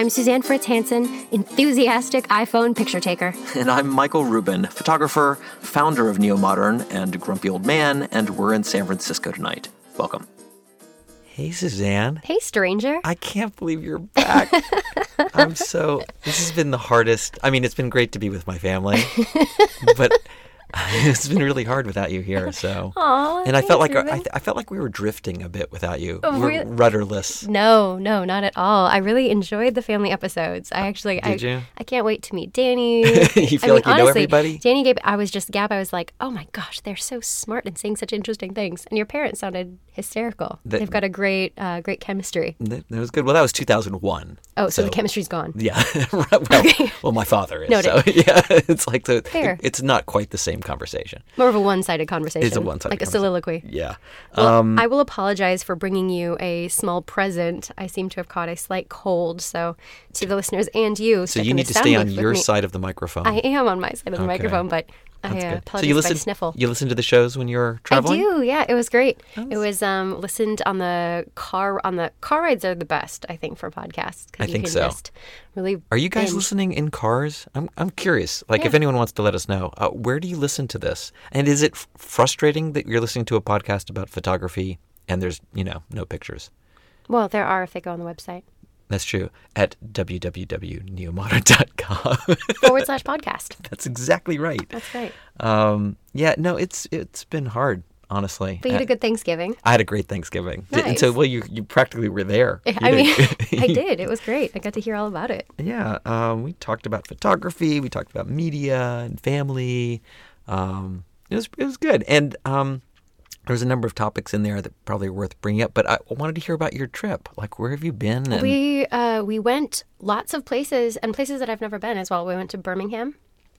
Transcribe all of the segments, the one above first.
I'm Suzanne Fritz Hansen, enthusiastic iPhone picture taker. And I'm Michael Rubin, photographer, founder of Neo Modern, and Grumpy Old Man, and we're in San Francisco tonight. Welcome. Hey, Suzanne. Hey, stranger. I can't believe you're back. I'm so. This has been the hardest. I mean, it's been great to be with my family, but it's been really hard without you here. So, Aw, and I felt like thanks, I. I felt like we were drifting a bit without you. Oh, we're really? rudderless. No, no, not at all. I really enjoyed the family episodes. I actually, I, Did you? I can't wait to meet Danny. You I feel mean, like you know honestly, everybody? Danny Gabe, I was just Gab. I was like, oh my gosh, they're so smart and saying such interesting things. And your parents sounded hysterical. That- They've got a great, uh, great chemistry. That, that was good. Well, that was 2001. Oh, so, the chemistry's gone. Yeah. well, well, my father is. Noted. So yeah, it's like the. Fair. It's not quite the same conversation. More of a one-sided conversation. It's a one-sided like a soliloquy. Yeah. Well, um, I will apologize for bringing you a small present. I seem to have caught a slight cold, so to the listeners and you. so you need to stay on your side of the microphone. I am on my side of the Okay. microphone, but I That's uh, so you listen. I sniffle. You listen to the shows when you're traveling. I do, yeah. It was great. It was um, listened on the car. On the car rides are the best, I think, for podcasts I you think can so. just really. Are you guys binge. listening in cars? I'm I'm curious. Like, if anyone wants to let us know, uh, where do you listen to this? And is it f- frustrating that you're listening to a podcast about photography and there's you know no pictures? Well, there are if they go on the website That's true. At www.neomodern.com. forward slash podcast. That's exactly right. That's right. Um, yeah, no, it's it's been hard, honestly. But you had I, a good Thanksgiving. I had a great Thanksgiving. Di- And so, well, you you practically were there. You I mean, I did. It was great. I got to hear all about it. Yeah, um, we talked about photography. We talked about media and family. Um, it was it was good, and um, there was a number of topics in there that probably are worth bringing up. But I wanted to hear about your trip. Like, where have you been? And We uh, we went lots of places and places that I've never been as well. We went to Birmingham,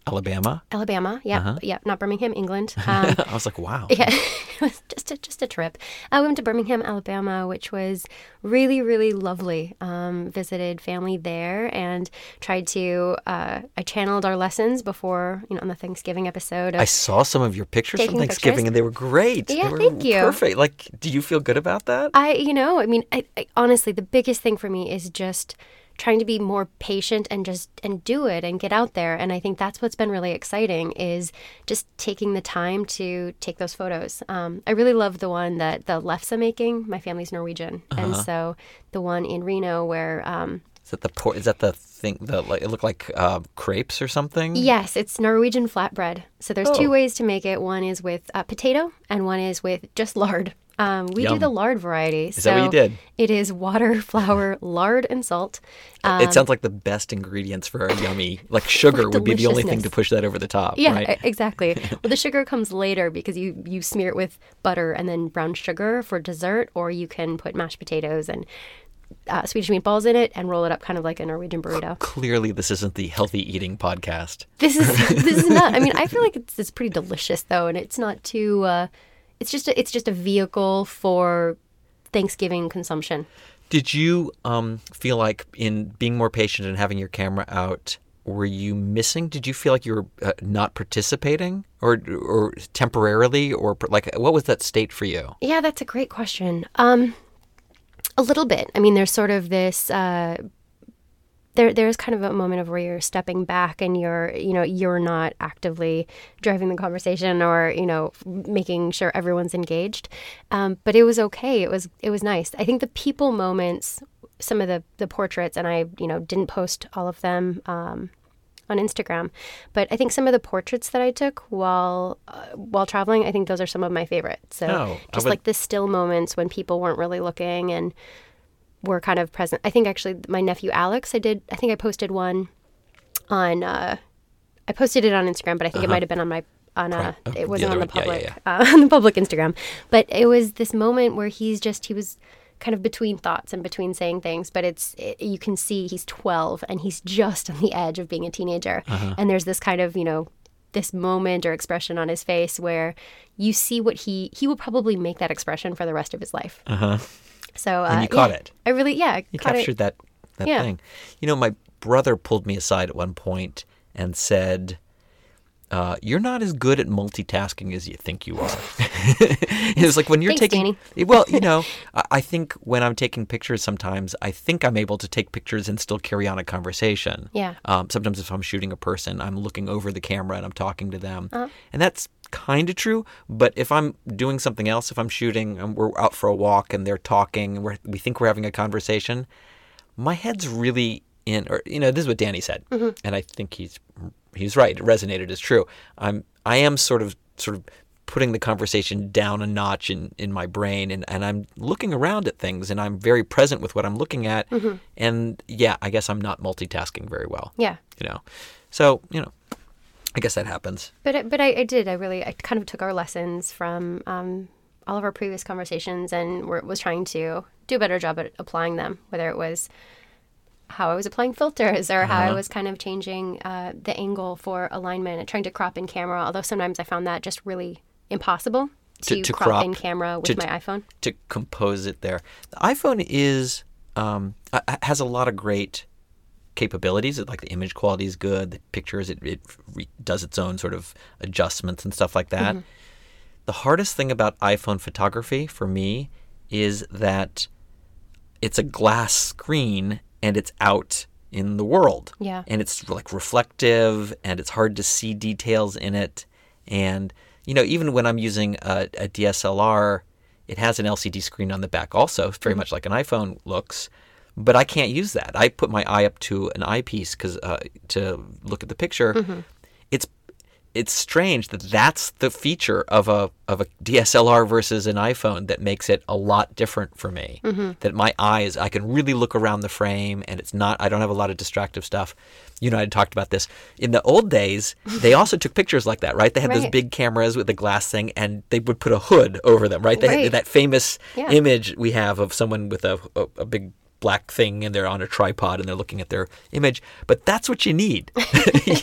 Alabama. Alabama. Yeah, Uh-huh. yeah, not Birmingham, England. Um, I was like, wow. yeah, it was just a, just a trip. I went to Birmingham, Alabama, which was really really lovely. Um, visited family there and tried to. Uh, I channeled our lessons before you know on the Thanksgiving episode. I saw some of your pictures from Thanksgiving, pictures? and they were great. Yeah, they were thank you. Perfect. Like, do you feel good about that? I, you know, I mean, I, I, honestly, the biggest thing for me is just trying to be more patient and just and do it and get out there. And I think that's what's been really exciting is just taking the time to take those photos. Um, I really love the one that the Lefse making. My family's Norwegian, and Uh-huh. so the one in Reno where. Um, Is that the por- is that the thing? that like it looked like uh, crepes or something. Yes, it's Norwegian flatbread. So there's Oh. two ways to make it. One is with uh, potato, and one is with just lard. Um, we do the lard variety. Is that what you did? It is water, flour, lard, and salt. Um, it sounds like the best ingredients for a yummy like sugar would be the only thing to push that over the top. yeah, right? exactly. well, the sugar comes later because you you smear it with butter and then brown sugar for dessert, or you can put mashed potatoes and uh, Swedish meatballs in it and roll it up kind of like a Norwegian burrito. Clearly, this isn't the healthy eating podcast. This is this is not. I mean, I feel like it's, it's pretty delicious though, and it's not too. Uh, it's just a, it's just a vehicle for Thanksgiving consumption. Did you um, feel like in being more patient and having your camera out, were you missing? Did you feel like you were uh, not participating, or or temporarily, or like what was that state for you? Yeah, that's a great question. Um, a little bit. I mean, there's sort of this. Uh, there, there's kind of a moment of where you're stepping back and you're, you know, you're not actively driving the conversation or, you know, making sure everyone's engaged. Um, but it was okay. It was, it was nice. I think the people moments, some of the the portraits, and I, you know, didn't post all of them. Um, on Instagram. But I think some of the portraits that I took while uh, while traveling, I think those are some of my favorites. So Oh, just would- like the still moments when people weren't really looking and were kind of present. I think actually my nephew Alex, I did. I think I posted one on. Uh, I posted it on Instagram, but I think it might have been on my on a. Oh, It wasn't the on the other one. Yeah, public Uh, on the public Instagram, but it was this moment where he's just he was kind of between thoughts and between saying things but it's it, you can see he's 12 and he's just on the edge of being a teenager Uh-huh. and there's this kind of you know this moment or expression on his face where you see what he he will probably make that expression for the rest of his life. Uh huh. So uh, And you caught yeah, it. I really yeah, I You captured it. that that Yeah. thing. You know, my brother pulled me aside at one point and said, uh, "You're not as good at multitasking as you think you are." it was like when you're Thanks, taking. Well, you know, I, I think when I'm taking pictures, sometimes I think I'm able to take pictures and still carry on a conversation. Yeah. Um, sometimes if I'm shooting a person, I'm looking over the camera and I'm talking to them, Uh-huh. and that's kind of true. But if I'm doing something else, if I'm shooting and we're out for a walk and they're talking and we're, we think we're having a conversation, my head's really in. Or you know, this is what Danny said, mm-hmm. and I think he's he's right. It resonated as true. I'm I am sort of sort of putting the conversation down a notch in, in my brain and, and I'm looking around at things and I'm very present with what I'm looking at. Mm-hmm. And yeah, I guess I'm not multitasking very well Yeah. you know. So, you know, I guess that happens. But I- but I, I did. I really I kind of took our lessons from um, all of our previous conversations and were, was trying to do a better job at applying them. Whether it was how I was applying filters or how Uh-huh. I was kind of changing uh, the angle for alignment and trying to crop in camera. Although sometimes I found that just really impossible To- to, to crop, crop, in camera with to- my iPhone. To compose it there. The iPhone is um, has a lot of great capabilities. It, like the image quality is good. The pictures, it, it re- does its own sort of adjustments and stuff like that. Mm-hmm. The hardest thing about iPhone photography for me is that it's a glass screen and it's out in the world. Yeah. And it's like reflective and it's hard to see details in it. And, you know, even when I'm using a, a DSLR, it has an LCD screen on the back also, very mm-hmm. much like an iPhone looks. But I can't use that. I put my eye up to an eyepiece because uh, to look at the picture. It's it's strange that that's the feature of a of a DSLR versus an iPhone that makes it a lot different for me. That my eyes, I can really look around the frame, and it's not. I don't have a lot of distractive stuff. You know, I had talked about this in the old days. They also took pictures like that, right? They had those big cameras with the glass thing, and they would put a hood over them, right? They had that famous Yeah. image we have of someone with a, a, a big black thing and they're on a tripod and they're looking at their image but that's what you need.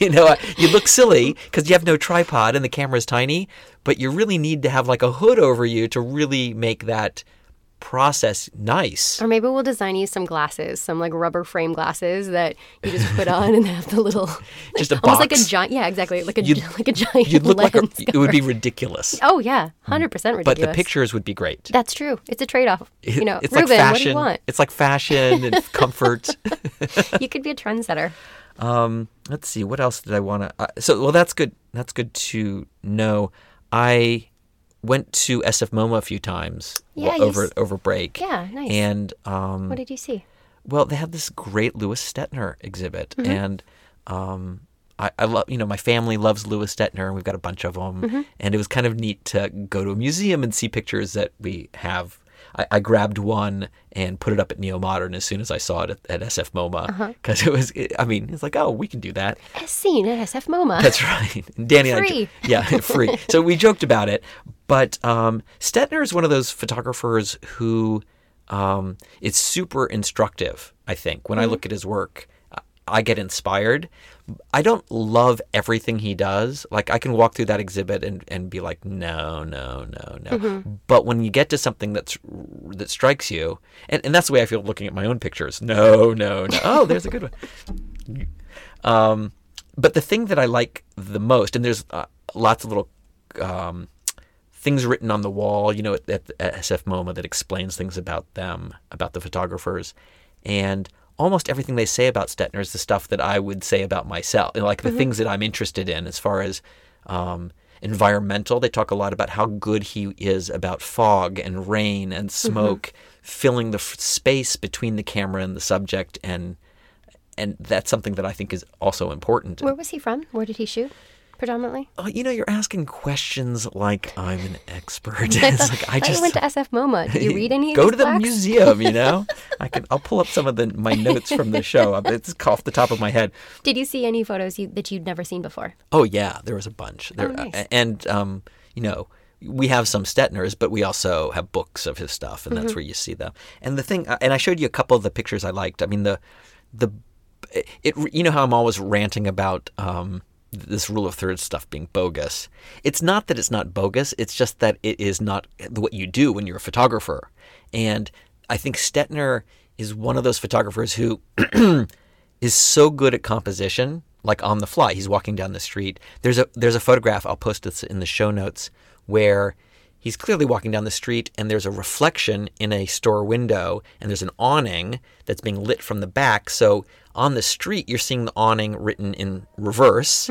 You know you look silly because you have no tripod and the camera is tiny but you really need to have like a hood over you to really make that process nice Or maybe we'll design you some glasses, some like rubber frame glasses that you just put on and have the little, Just a almost like a giant, yeah, exactly, like a You'd- like a giant you'd look like a, it would be ridiculous Oh yeah, hundred percent ridiculous. but the pictures would be great That's true. It's a trade-off. You know, it's Rubin, like fashion what do you want? it's like fashion and comfort You could be a trendsetter. Um, let's see. What else did I want to? Uh, so, well, that's good. That's good to know. I went to SF MoMA a few times Yeah, over s- over break. Yeah, nice. And um, What did you see? well, they have this great Louis Stettner exhibit, Mm-hmm. and um, I, I love. You know, my family loves Louis Stettner, and we've got a bunch of them. Mm-hmm. And it was kind of neat to go to a museum and see pictures that we have. I, I grabbed one and put it up at Neo Modern as soon as I saw it at, at SF MoMA Uh-huh. because it was. I mean, it's like, oh, we can do that. As seen at SF MoMA. That's right. Danny and I, Free. yeah, free. So we joked about it, but um, Stettner is one of those photographers who um, is super instructive. I think when I look at his work, I- I get inspired. I don't love everything he does. Like I can walk through that exhibit and, and be like, no, no, no, no. But when you get to something that's that strikes you, and, and that's the way I feel looking at my own pictures. No, no, no. Oh, there's a good one. Um, but the thing that I like the most, and there's uh, lots of little um, things written on the wall, you know, at, at, at SF MoMA that explains things about them, about the photographers, and almost everything they say about Stettner is the stuff that I would say about myself, like the things that I'm interested in as far as um, environmental. They talk a lot about how good he is about fog and rain and smoke, filling the f- space between the camera and the subject, and and that's something that I think is also important. Where was he from? Where did he shoot? Predominantly. Oh, you know, you're asking questions like I'm an expert. I it's like I just you went to SF MoMA. Did you read any? Of go to the museum. You know, I can. I'll pull up some of the my notes from the show. It's off the top of my head. Did you see any photos you, that you'd never seen before? Oh yeah, there was a bunch. There, Oh, nice. and um, you know, we have some Stettners, but we also have books of his stuff, and Mm-hmm. that's where you see them. And the thing, and I showed you a couple of the pictures I liked. I mean, the the it. You know how I'm always ranting about um, this rule of thirds stuff being bogus. It's not that it's not bogus. It's just that it is not what you do when you're a photographer. And I think Stettner is one of those photographers who is so good at composition, like on the fly. He's walking down the street. There's a there's a photograph I'll post this in the show notes where he's clearly walking down the street and there's a reflection in a store window and there's an awning that's being lit from the back. So on the street you're seeing the awning written in reverse,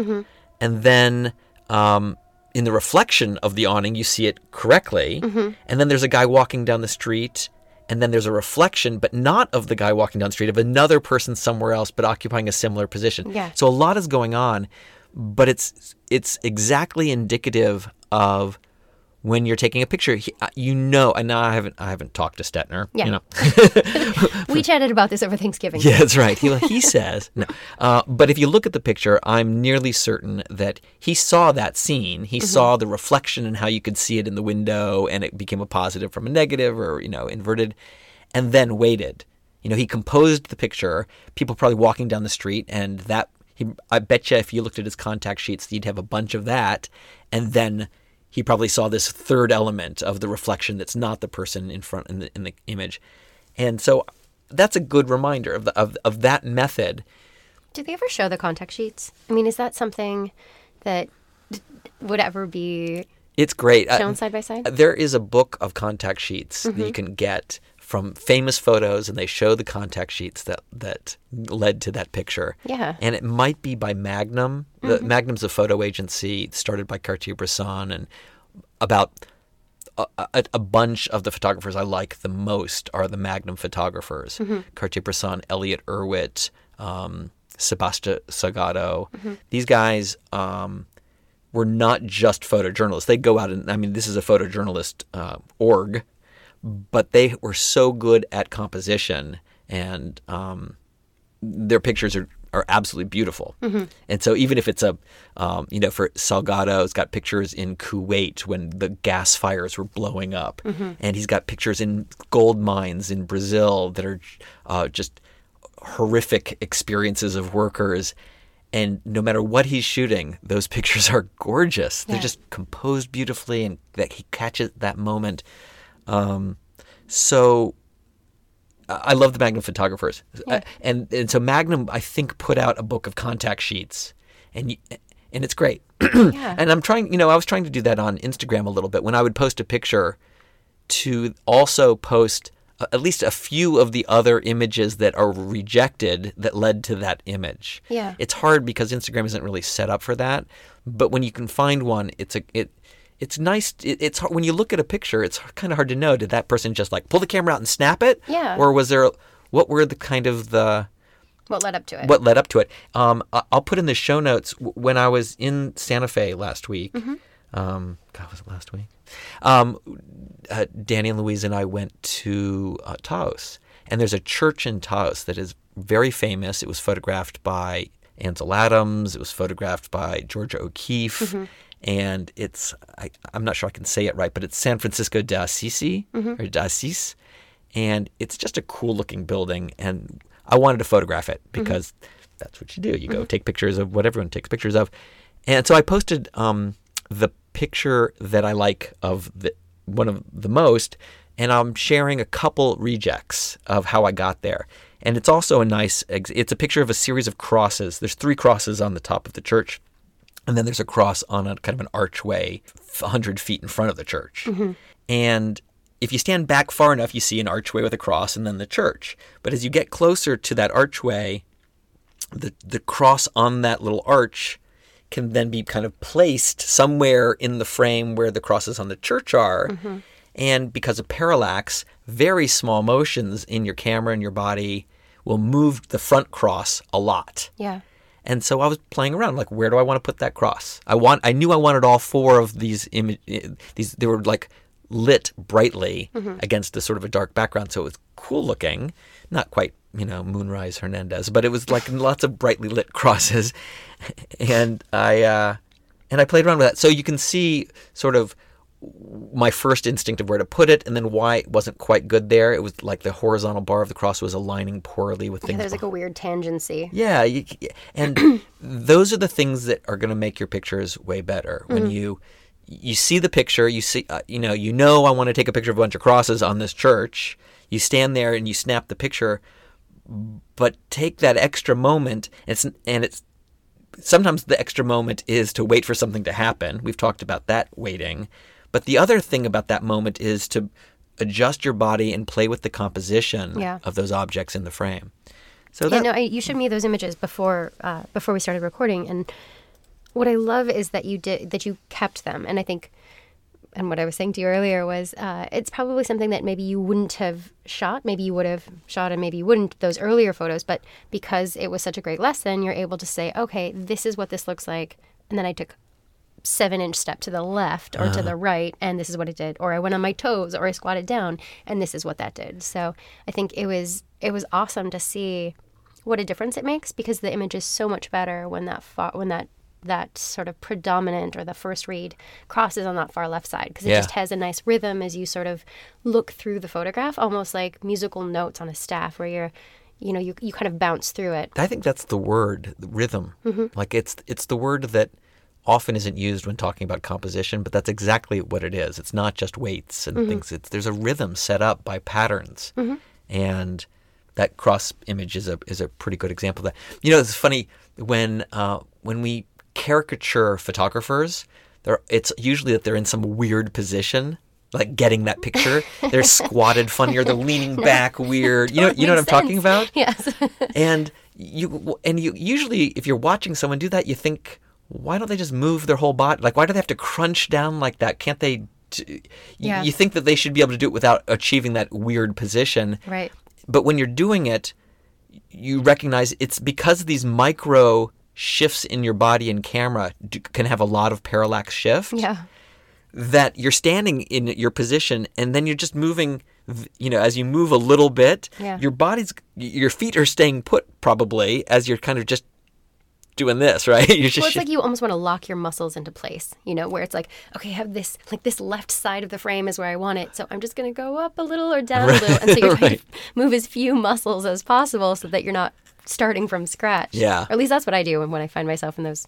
and then um, in the reflection of the awning you see it correctly, and then there's a guy walking down the street and then there's a reflection, but not of the guy walking down the street, of another person somewhere else, but occupying a similar position. Yeah. So a lot is going on, but it's it's exactly indicative of when you're taking a picture. He, uh, you know, and now I haven't I haven't talked to Stettner. Yeah. You know. we chatted about this over Thanksgiving. Yeah, that's right. He, he says no. Uh, but if you look at the picture, I'm nearly certain that he saw that scene. He saw the reflection and how you could see it in the window, and it became a positive from a negative, or you know, inverted, and then waited. You know, he composed the picture. People probably walking down the street, and that he. I bet you, if you looked at his contact sheets, you'd have a bunch of that, and then he probably saw this third element of the reflection that's not the person in front in the in the image, and so that's a good reminder of the, of of that method. Do they ever show the contact sheets? I mean, is that something that would ever be It's great. Uh, shown side by side? there is a book of contact sheets that you can get from famous photos, and they show the contact sheets that that led to that picture. Yeah. and it might be by Magnum. The Magnum's a photo agency started by Cartier-Bresson, and about a, a, a bunch of the photographers I like the most are the Magnum photographers: Cartier-Bresson, Elliott Erwitt, um, Sebastian Salgado. These guys. Um, were not just photojournalists. They go out and I mean, this is a photojournalist uh, org, but they were so good at composition, and um, their pictures are, are absolutely beautiful. And so even if it's a, um, you know, for Salgado, has got pictures in Kuwait when the gas fires were blowing up, and he's got pictures in gold mines in Brazil that are uh, just horrific experiences of workers. And no matter what he's shooting, those pictures are gorgeous. They're just composed beautifully, and that he catches that moment. Um, so I I love the Magnum photographers, Uh, and and so Magnum I think put out a book of contact sheets, and you, and it's great. Yeah. And I'm trying, you know, I was trying to do that on Instagram a little bit when I would post a picture to also post at least a few of the other images that are rejected that led to that image. Yeah. It's hard because Instagram isn't really set up for that, but when you can find one, it's a it it's nice it, it's hard, when you look at a picture, it's kind of hard to know did that person just like pull the camera out and snap it? Yeah. Or was there what were the kind of the what led up to it? what led up to it. Um, I'll put in the show notes when I was in Santa Fe last week. Um, God, was it last week? Um, uh, Danny and Louise and I went to uh, Taos, and there's a church in Taos that is very famous. It was photographed by Ansel Adams. It was photographed by Georgia O'Keeffe. And it's, I, I'm not sure I can say it right, but it's San Francisco de Assisi, mm-hmm. or de Assis and it's just a cool looking building and i wanted to photograph it mm-hmm. because that's what you do. You go mm-hmm. take pictures of what everyone takes pictures of. And so i posted um, the picture that i like of the one of the most and i'm sharing a couple rejects of how i got there. And it's also a nice, it's a picture of a series of crosses. There's three crosses on the top of the church and then there's a cross on a kind of an archway 100 feet in front of the church. Mm-hmm. And if you stand back far enough, you see an archway with a cross and then the church. But as you get closer to that archway, the, the cross on that little arch can then be kind of placed somewhere in the frame where the crosses on the church are. Mm-hmm. And because of parallax, very small motions in your camera and your body will move the front cross a lot. yeah. And so I was playing around, like, where do I want to put that cross? I want, I knew I wanted all four of these image, these they were like lit brightly against a sort of a dark background, so it was cool looking. Not quite, you know, Moonrise Hernandez, but it was like lots of brightly lit crosses, and I uh, and I played around with that. So you can see sort of my first instinct of where to put it, and then why it wasn't quite good there. It was like the horizontal bar of the cross was aligning poorly with things. Yeah, there's like a weird tangency. Yeah, you, and those are the things that are going to make your pictures way better. When you you see the picture, you see, uh, you know, you know, I want to take a picture of a bunch of crosses on this church. You stand there and you snap the picture, but take that extra moment. It's and it's sometimes the extra moment is to wait for something to happen. We've talked about that waiting. But the other thing about that moment is to adjust your body and play with the composition Yeah. of those objects in the frame. So Yeah, no, I, you showed me those images before uh, before we started recording, and what I love is that you did that you kept them, and I think, and what I was saying to you earlier was, uh, it's probably something that maybe you wouldn't have shot, maybe you would have shot, and maybe you wouldn't those earlier photos, but because it was such a great lesson, you're able to say, okay, this is what this looks like, and then I took seven inch step to the left or to the uh-huh. right and this is what it did or i went on my toes or i squatted down and this is what that did so i think it was it was awesome to see what a difference it makes because the image is so much better when that far when that that sort of predominant or the first read crosses on that far left side because it Yeah. just has a nice rhythm as you sort of look through the photograph almost like musical notes on a staff where you're you know you, you kind of bounce through it I think that's the word, the rhythm. Mm-hmm. Like it's it's the word that often isn't used when talking about composition, but that's exactly what it is. It's not just weights and things. It's there's a rhythm set up by patterns, and that cross image is a is a pretty good example of that. You know, it's funny when uh, when we caricature photographers, it's usually that they're in some weird position. Like getting that picture, they're squatted funny or they're leaning back weird. You know, you know what I'm Makes talking about? yes and you and you usually if you're watching someone do that you think why don't they just move their whole body? Like why do they have to crunch down like that? Can't they t- Yeah. you think that they should be able to do it without achieving that weird position. Right. But when you're doing it you recognize it's because these micro shifts in your body and camera do, can have a lot of parallax shift yeah. that you're standing in your position and then you're just moving you know as you move a little bit Yeah. your body's your feet are staying put probably as you're kind of just doing this right you're just Well, it's like you almost want to lock your muscles into place, you know, where it's like, okay, I have this, like this left side of the frame is where I want it. So I'm just going to go up a little or down a little. And so you're trying to move as few muscles as possible so that you're not starting from scratch. Yeah. Or at least that's what I do when I find myself in those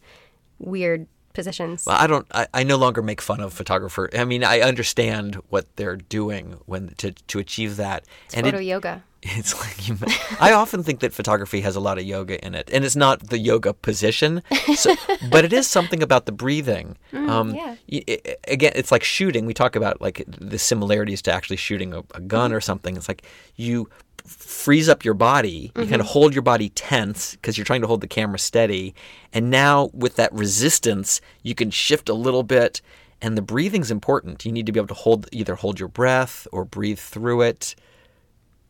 weird positions. Well, I don't. I, I no longer make fun of photographer. I mean, I understand what they're doing when to to achieve that. and Photo it, yoga. it's like you, I often think that photography has a lot of yoga in it, and it's not the yoga position, so, but it is something about the breathing. Mm, um, yeah. y- i- again, it's like shooting. We talk about like the similarities to actually shooting a, a gun or mm-hmm. something. It's like you freeze up your body. You kind of mm-hmm. hold your body tense because you're trying to hold the camera steady, and now with that resistance, you can shift a little bit. And the breathing's important. You need to be able to hold either hold your breath or breathe through it.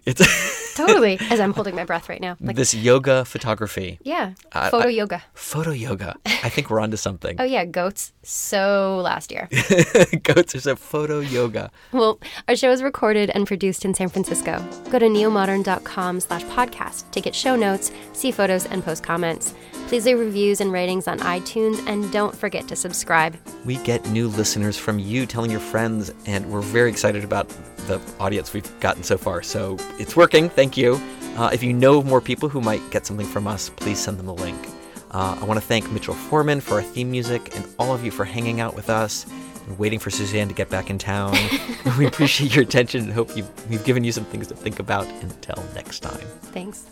It's Totally. As I'm holding my breath right now. Like, this yoga photography, yeah. Photo I- yoga. photo yoga. I think we're onto something. Oh, yeah. Goats. So last year. Goats is a photo yoga. Well, our show is recorded and produced in San Francisco. Go to neomodern.com slash podcast to get show notes, see photos, and post comments. Please leave reviews and ratings on iTunes, and don't forget to subscribe. We get new listeners from you telling your friends, and we're very excited about the audience we've gotten so far. So it's working. Thank you. Uh, if you know more people who might get something from us, please send them the link. Uh, I want to thank Mitchell Foreman for our theme music and all of you for hanging out with us and waiting for Suzanne to get back in town. we appreciate your attention and hope you've, we've given you some things to think about. Until next time. Thanks.